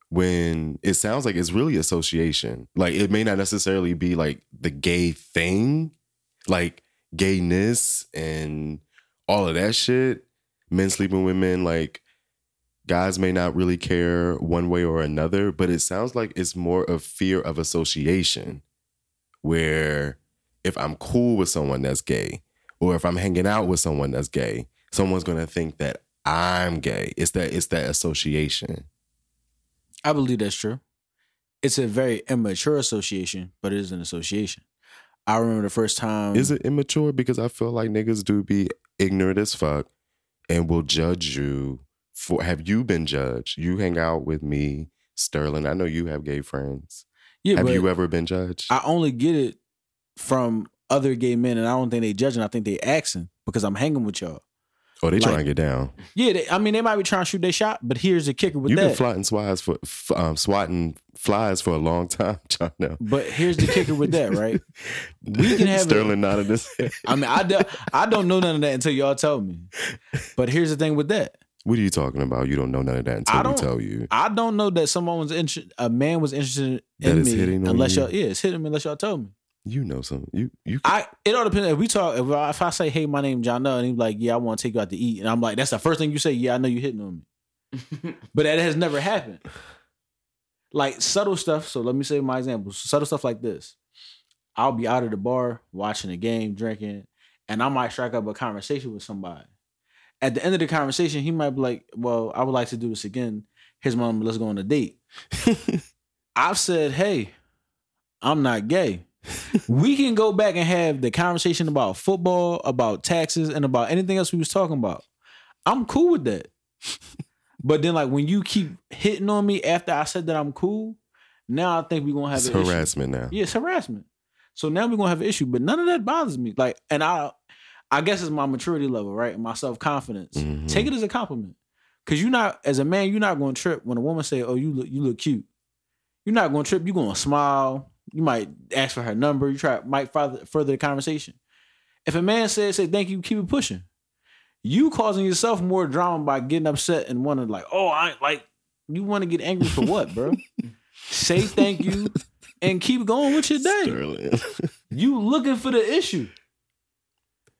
When it sounds like it's really association. Like it may not necessarily be like the gay thing, like gayness and all of that shit. Men sleeping with men, like guys may not really care one way or another, but it sounds like it's more of fear of association, where if I'm cool with someone that's gay, or if I'm hanging out with someone that's gay, someone's gonna think that I'm gay. It's that it's that association. I believe that's true. It's a very immature association, but it is an association. I remember the first time. Is it immature? Because I feel like niggas do be ignorant as fuck and will judge you for have you been judged? You hang out with me, Sterling. I know you have gay friends. Yeah, have you ever been judged? I only get it from other gay men, and I don't think they judging. I think they asking because I'm hanging with y'all. Oh, they like- trying to get down. Yeah, they, I mean they might be trying to shoot their shot, but here's the kicker with You've been that. swatting flies for um, swatting flies for a long time, *laughs* John. Now. But here's the kicker with that, right? We can have Sterling nodded his head. I mean, I, do, I don't know none of that until y'all tell me. But here's the thing with that. What are you talking about? You don't know none of that until I we tell you. I don't know that someone was interested, a man was interested in is me hitting unless you? y'all, yeah, it's hitting me unless y'all tell me. You know something. You you I it all depends. If we talk, if I, if I say, "Hey, my name John," and he's like, "Yeah, I want to take you out to eat," and I'm like, "That's the first thing you say." Yeah, I know you hitting on me, *laughs* but that has never happened. Like subtle stuff. So let me say my examples. Subtle stuff like this. I'll be out of the bar watching a game, drinking, and I might strike up a conversation with somebody. At the end of the conversation, he might be like, "Well, I would like to do this again." His mom, let's go on a date. *laughs* I've said, "Hey, I'm not gay." *laughs* we can go back and have the conversation about football, about taxes, and about anything else we was talking about. I'm cool with that. *laughs* but then, like when you keep hitting on me after I said that I'm cool, now I think we're gonna have it's an issue. harassment now. Yeah, it's harassment. So now we're gonna have an issue, but none of that bothers me. Like, and I, I guess it's my maturity level, right? My self confidence. Mhm. Take it as a compliment, because you're not, as a man, you're not gonna trip when a woman say, "Oh, you look, you look cute." You're not gonna trip. You're gonna smile. You might ask for her number. You try might further further the conversation. If a man says, "Say thank you," keep it pushing. You causing yourself more drama by getting upset and wanting like, "Oh, I like." You want to get angry for what, bro? *laughs* Say thank you and keep going with your day. Sterling. You looking for the issue.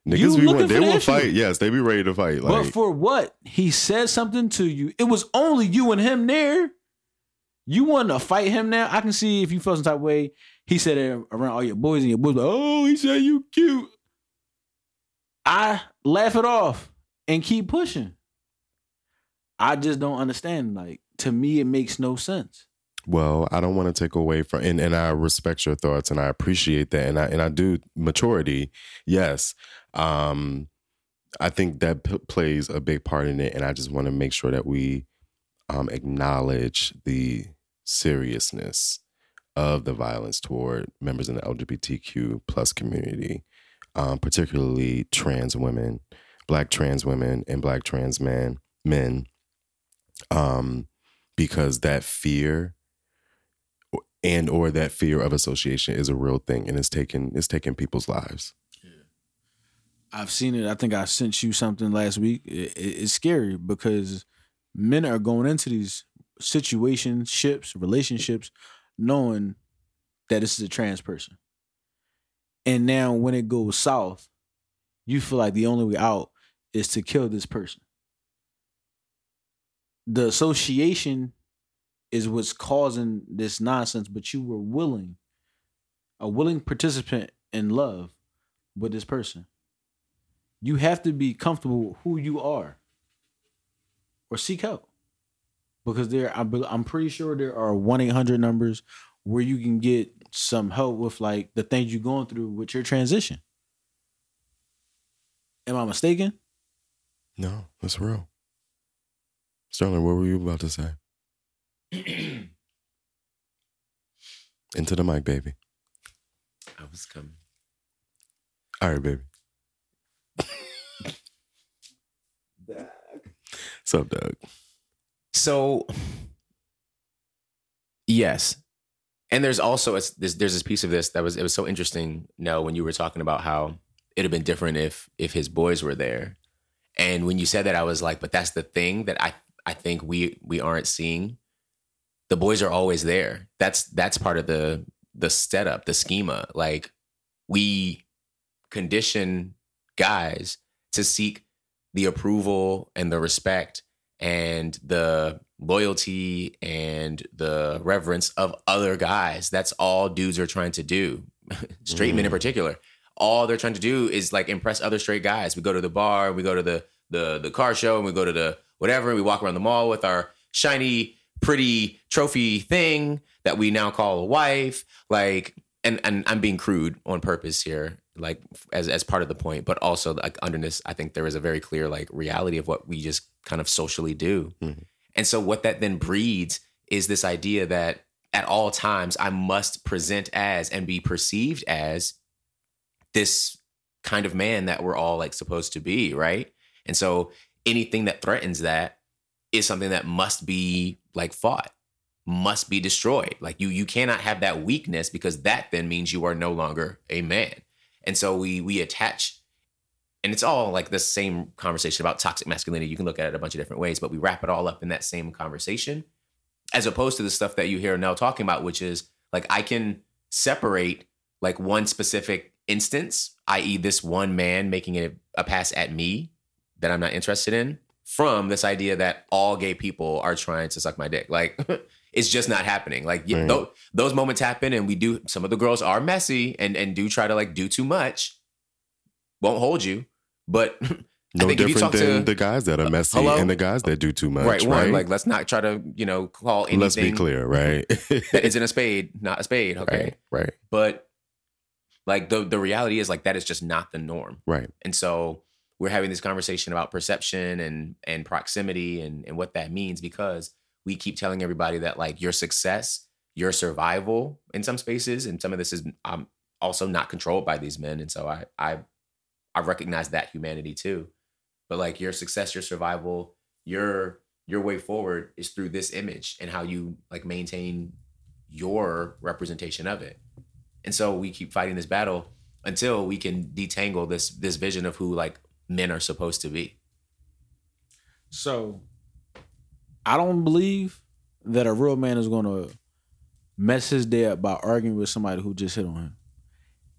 You be looking they will issue. fight. Yes, they be ready to fight. Like but for what? He said something to you. It was only you and him there. You want to fight him now? I can see if you feel some type of way. He said it around all your boys and your boys like, oh, he said you cute. I laugh it off and keep pushing. I just don't understand. Like, to me, it makes no sense. Well, I don't want to take away from, and, and I respect your thoughts, and I appreciate that, and I and I do maturity. Yes, um, I think that p- plays a big part in it, and I just want to make sure that we um, acknowledge the seriousness of the violence toward members in the LGBTQ plus community, um, particularly trans women, Black trans women, and Black trans men. Men, um, because that fear and or that fear of association is a real thing and it's taking it's taking people's lives. I've seen it. I think I sent you something last week. It, it- it's scary because men are going into these situationships, relationships, knowing that this is a trans person. And now when it goes south, you feel like the only way out is to kill this person. The association is what's causing this nonsense, but you were willing, a willing participant in love with this person you have to be comfortable with who you are or seek help because there I'm, I'm pretty sure there are 1-800 numbers where you can get some help with like the things you're going through with your transition am i mistaken No, that's real. Sterling, what were you about to say? *clears throat* Into the mic, baby. I was coming. All right, baby. What's *laughs* up, Doug? So, yes, and there's also it's, there's, there's this piece of this that was it was so interesting. No, when you were talking about how it'd have been different if if his boys were there, and when you said that, I was like, but that's the thing that I I think we we aren't seeing. The boys are always there. That's that's part of the the setup, the schema. Like we condition guys to seek the approval and the respect and the loyalty and the reverence of other guys. That's all dudes are trying to do. *laughs* straight men in mm. particular. All they're trying to do is like impress other straight guys. We go to the bar, we go to the the the car show and we go to the whatever and we walk around the mall with our shiny pretty trophy thing that we now call a wife like and and I'm being crude on purpose here like as as part of the point but also like under this I think there is a very clear like reality of what we just kind of socially do Mhm. and so what that then breeds is this idea that at all times I must present as and be perceived as this kind of man that we're all like supposed to be, right? And so anything that threatens that is something that must be like fought, must be destroyed. Like you you cannot have that weakness because that then means you are no longer a man. And so we we attach and it's all like the same conversation about toxic masculinity. You can look at it a bunch of different ways, but we wrap it all up in that same conversation as opposed to the stuff that you hear Nell talking about, which is like I can separate like one specific instance, i.e., this one man making a, a pass at me that I'm not interested in, from this idea that all gay people are trying to suck my dick. Like *laughs* it's just not happening. Like Right. tho- those moments happen, and we do. Some of the girls are messy and and do try to like do too much. Won't hold you, but *laughs* No think if you different talk to- than the guys that are messy hello? and the guys that do too much. right, Right. one like let's not try to you know call anything Let's be clear, right? *laughs* that isn't a spade not a spade. *laughs* Okay, Right. Right. but like the the reality is like that is just not the norm Right. and so we're having this conversation about perception and and proximity and and what that means because we keep telling everybody that like your success your survival in some spaces and some of this is um, also not controlled by these men and so i i i recognize that humanity too but like your success your survival your your way forward is through this image and how you like maintain your representation of it and so we keep fighting this battle until we can detangle this this vision of who like men are supposed to be. So I don't believe that a real man is gonna mess his day up by arguing with somebody who just hit on him.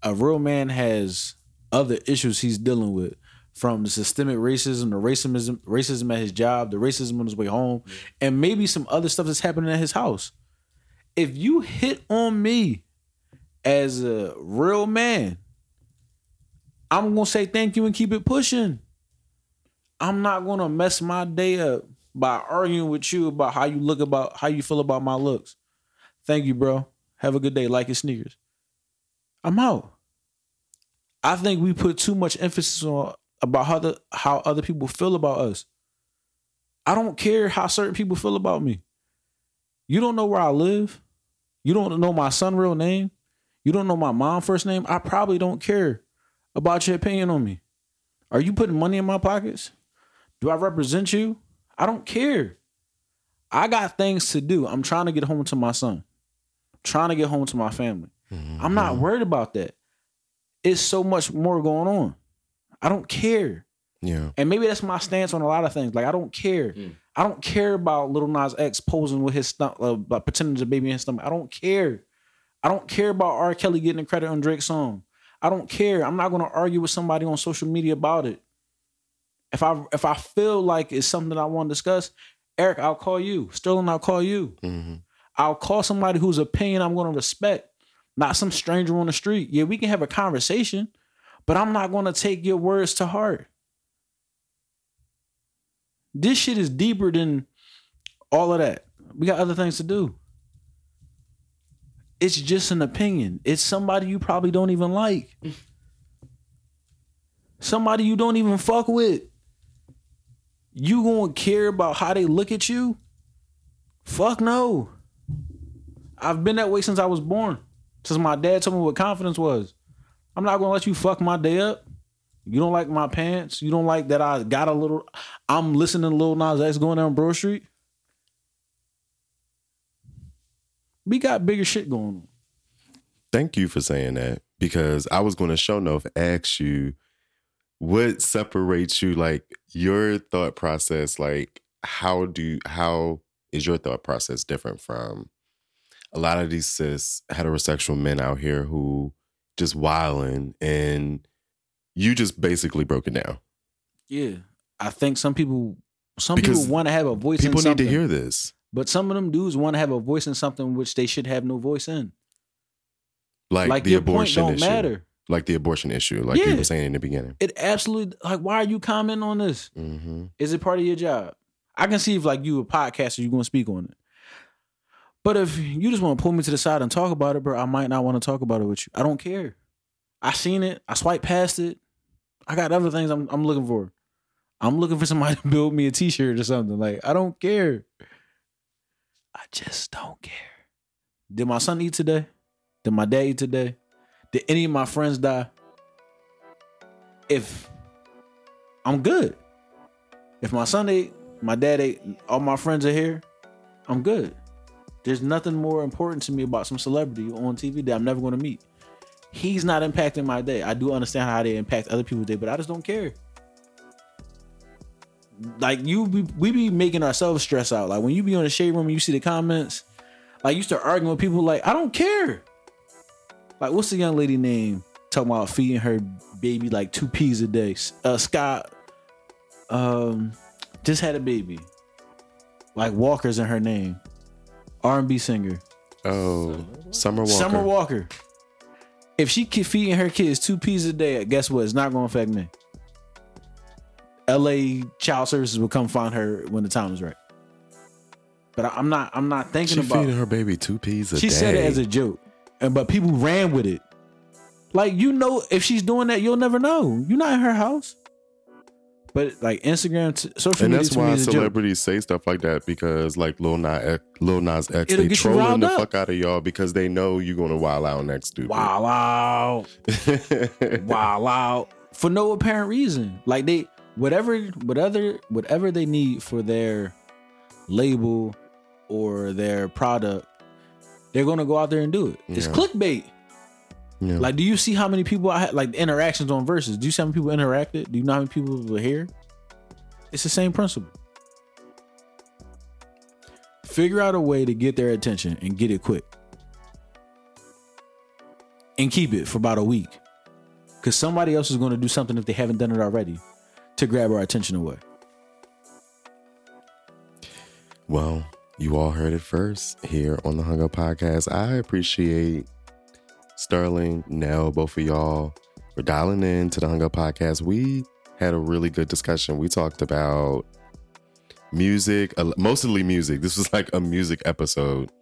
A real man has other issues he's dealing with, from the systemic racism, the racism, racism at his job, the racism on his way home, and maybe some other stuff that's happening at his house. If you hit on me as a real man, I'm gonna say thank you and keep it pushing. I'm not gonna mess my day up by arguing with you about how you look about how you feel about my looks. Thank you, bro. Have a good day. Like your sneakers. I'm out. I think we put too much emphasis on about how the how other people feel about us. I don't care how certain people feel about me. You don't know where I live. You don't know my son real name. You don't know my mom first name. I probably don't care about your opinion on me. Are you putting money in my pockets? Do I represent you? I don't care. I got things to do. I'm trying to get home to my son. trying to get home to my family. I'm not mm-hmm. worried about that. It's so much more going on. I don't care. Yeah. And maybe that's my stance on a lot of things. Like I don't care. Mm. I don't care about Little Nas X posing with his stomach, uh, like pretending to baby in his stomach. I don't care. I don't care about R. Kelly getting the credit on Drake's song. I don't care. I'm not going to argue with somebody on social media about it. If I if I feel like it's something I want to discuss, Eric, I'll call you. Sterling, I'll call you. hmm I'll call somebody whose opinion I'm going to respect, not some stranger on the street. Yeah, we can have a conversation, but I'm not going to take your words to heart. This shit is deeper than all of that. We got other things to do. It's just an opinion. It's somebody you probably don't even like. *laughs* Somebody you don't even fuck with. You gonna care about how they look at you? Fuck no. I've been that way since I was born. Since my dad told me what confidence was. I'm not gonna let you fuck my day up. You don't like my pants. You don't like that I got a little. I'm listening to Lil Nas X going down Bro Street. We got bigger shit going on. Thank you for saying that because I was going to show enough ask you what separates you, like your thought process. Like, how do how is your thought process different from a lot of these cis heterosexual men out here who just wilding and you just basically broke it down. Yeah, I think some people, some Because people want to have a voice. People in need to hear this. but some of them dudes want to have a voice in something which they should have no voice in. Like, like the abortion issue. matter. like the abortion issue, like you were saying in the beginning. It absolutely like why are you commenting on this? hmm Is it part of your job? I can see if like you a podcaster, you're gonna speak on it. But if you just want to pull me to the side and talk about it, bro, I might not want to talk about it with you. I don't care. I seen it. I swiped past it. I got other things I'm I'm looking for. I'm looking for somebody *laughs* to build me a t-shirt or something. Like, I don't care. I just don't care. Did my son eat today? Did my dad eat today? Did any of my friends die? If I'm good. If my son ate, my dad ate, all my friends are here, I'm good. There's nothing more important to me about some celebrity on TV that I'm never going to meet. He's not impacting my day. I do understand how they impact other people's day, but I just don't care. Like you, we be making ourselves stress out. Like when you be on the shade room and you see the comments, like you start arguing with people. Like I don't care. Like what's the young lady name talking about feeding her baby like two peas a day? Uh, Scott, um, just had a baby. Like Walker's in her name. R and B singer. Oh, Summer Walker. Summer Walker. If she keep feeding her kids two peas a day, guess what? It's not going to affect me. L.A. Child Services will come find her when the time is right. But I- I'm not. I'm not thinking She about. feeding her baby two peas a she day. said it as a joke, and but people ran with it. Like you know, if she's doing that, you'll never know. You're not in her house. But like Instagram, t- social and media that's why celebrities say stuff like that because like Lil Nas X, Lil Nas X It'll they trolling the up. fuck out of y'all because they know you're gonna wild out next stupid. Wow, wow. wow out for no apparent reason. Like they whatever whatever whatever they need for their label or their product, they're gonna go out there and do it. It's Yeah. clickbait. Yeah. Like, do you see how many people I had like interactions on verses? Do you see how many people interacted? Do you know how many people were here? It's the same principle. Figure out a way to get their attention and get it quick. And keep it for about a week. Because somebody else is going to do something if they haven't done it already to grab our attention away. Well, you all heard it first here on the Hung Up Podcast. I appreciate Sterling, Nell, both of y'all for dialing in to the Hung Up Podcast. We had a really good discussion. We talked about music, mostly music. This was like a music episode.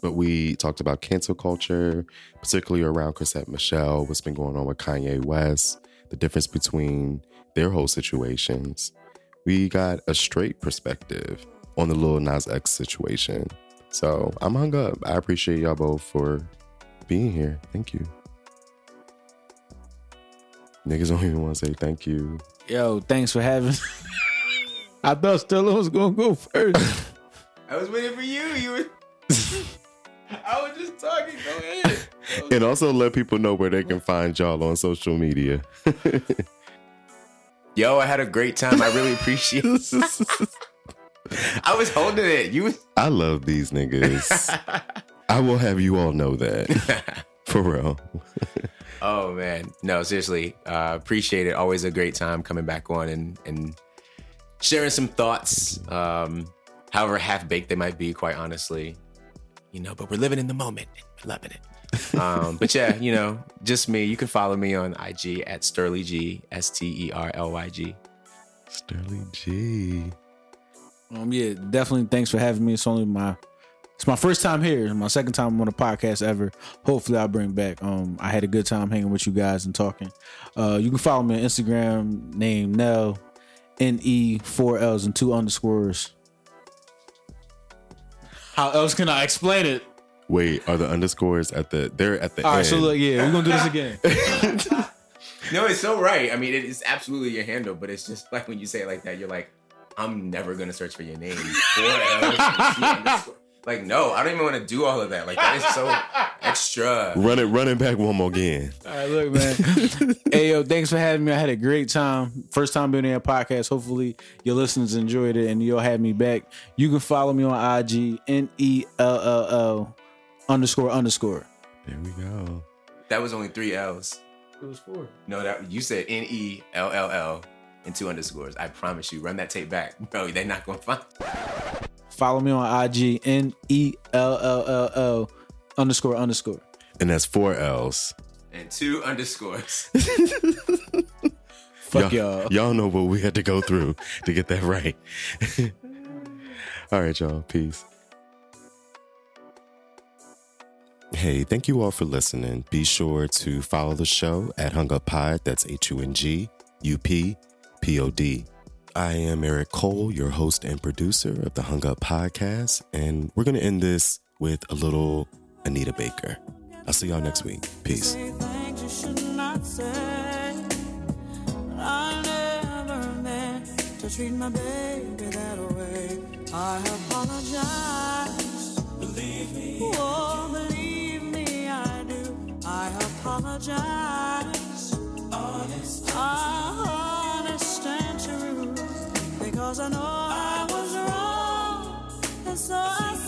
But we talked about cancel culture, particularly around Chrisette Michele, what's been going on with Kanye West, the difference between their whole situations. We got a straight perspective on the Lil Nas X situation. So I'm hung up. I appreciate y'all both for being here. Thank you. Niggas don't even want to say thank you. Yo, thanks for having. *laughs* I thought Stella was going to go first. *laughs* I was waiting for you. You were. *laughs* I was just talking. Go ahead. And also let people know where they can find y'all on social media. Yo, I had a great time. I really appreciate. I was holding it. You. I love these niggas. I will have you all know that. *laughs* For real. *laughs* Oh man, no, seriously, uh, appreciate it. Always a great time coming back on and and sharing some thoughts, um, however half baked they might be. Quite honestly, you know, but we're living in the moment, we're loving it. *laughs* um, but yeah, you know, just me. You can follow me on IG at Sterly G, S T E R L Y G. Sterling G. Um, yeah, definitely. Thanks for having me. It's only my it's my first time here. It's my second time on a podcast ever. Hopefully, I'll bring back. Um, I had a good time hanging with you guys and talking. Uh, you can follow me on Instagram. Name Nell, N E four L's and two underscores. How else can I explain it? Wait, are the underscores at the they're at the All end. right, so look, yeah, we're gonna do this *laughs* again. No, it's so right. I mean, it is absolutely your handle, but it's just like when you say it like that, you're like, I'm never gonna search for your name. Four L's and T underscore. Like, no, I don't even want to do all of that. Like, that is so *laughs* extra. Run it, run it back one more again. All right, look, man. *laughs* hey, yo, thanks for having me. I had a great time. First time being on a podcast. Hopefully, your listeners enjoyed it and you'll have me back. You can follow me on IG, N E L L L underscore underscore. There we go. That was only three L's. It was four. No, that you said N E L L L and two underscores. I promise you, run that tape back, bro. They're not gonna find. Follow me on IG, N E L L L L underscore underscore. And that's four L's. and two underscores. *laughs* Fuck y'all. Y'all know what we had to go through to get that right. *laughs* all right, y'all. Peace. Hey, thank you all for listening. Be sure to follow the show at Hung Up Pod. That's H U N G U P P O D. I am Eric Cole, your host and producer of the Hung Up Podcast, and we're going to end this with a little Anita Baker. I'll see y'all next week. Peace. say things you should not say. But I never meant to treat my baby that way. I apologize. Believe me. Oh, believe me, I do. I apologize. Honest. Honest Cause I know I was wrong, and so I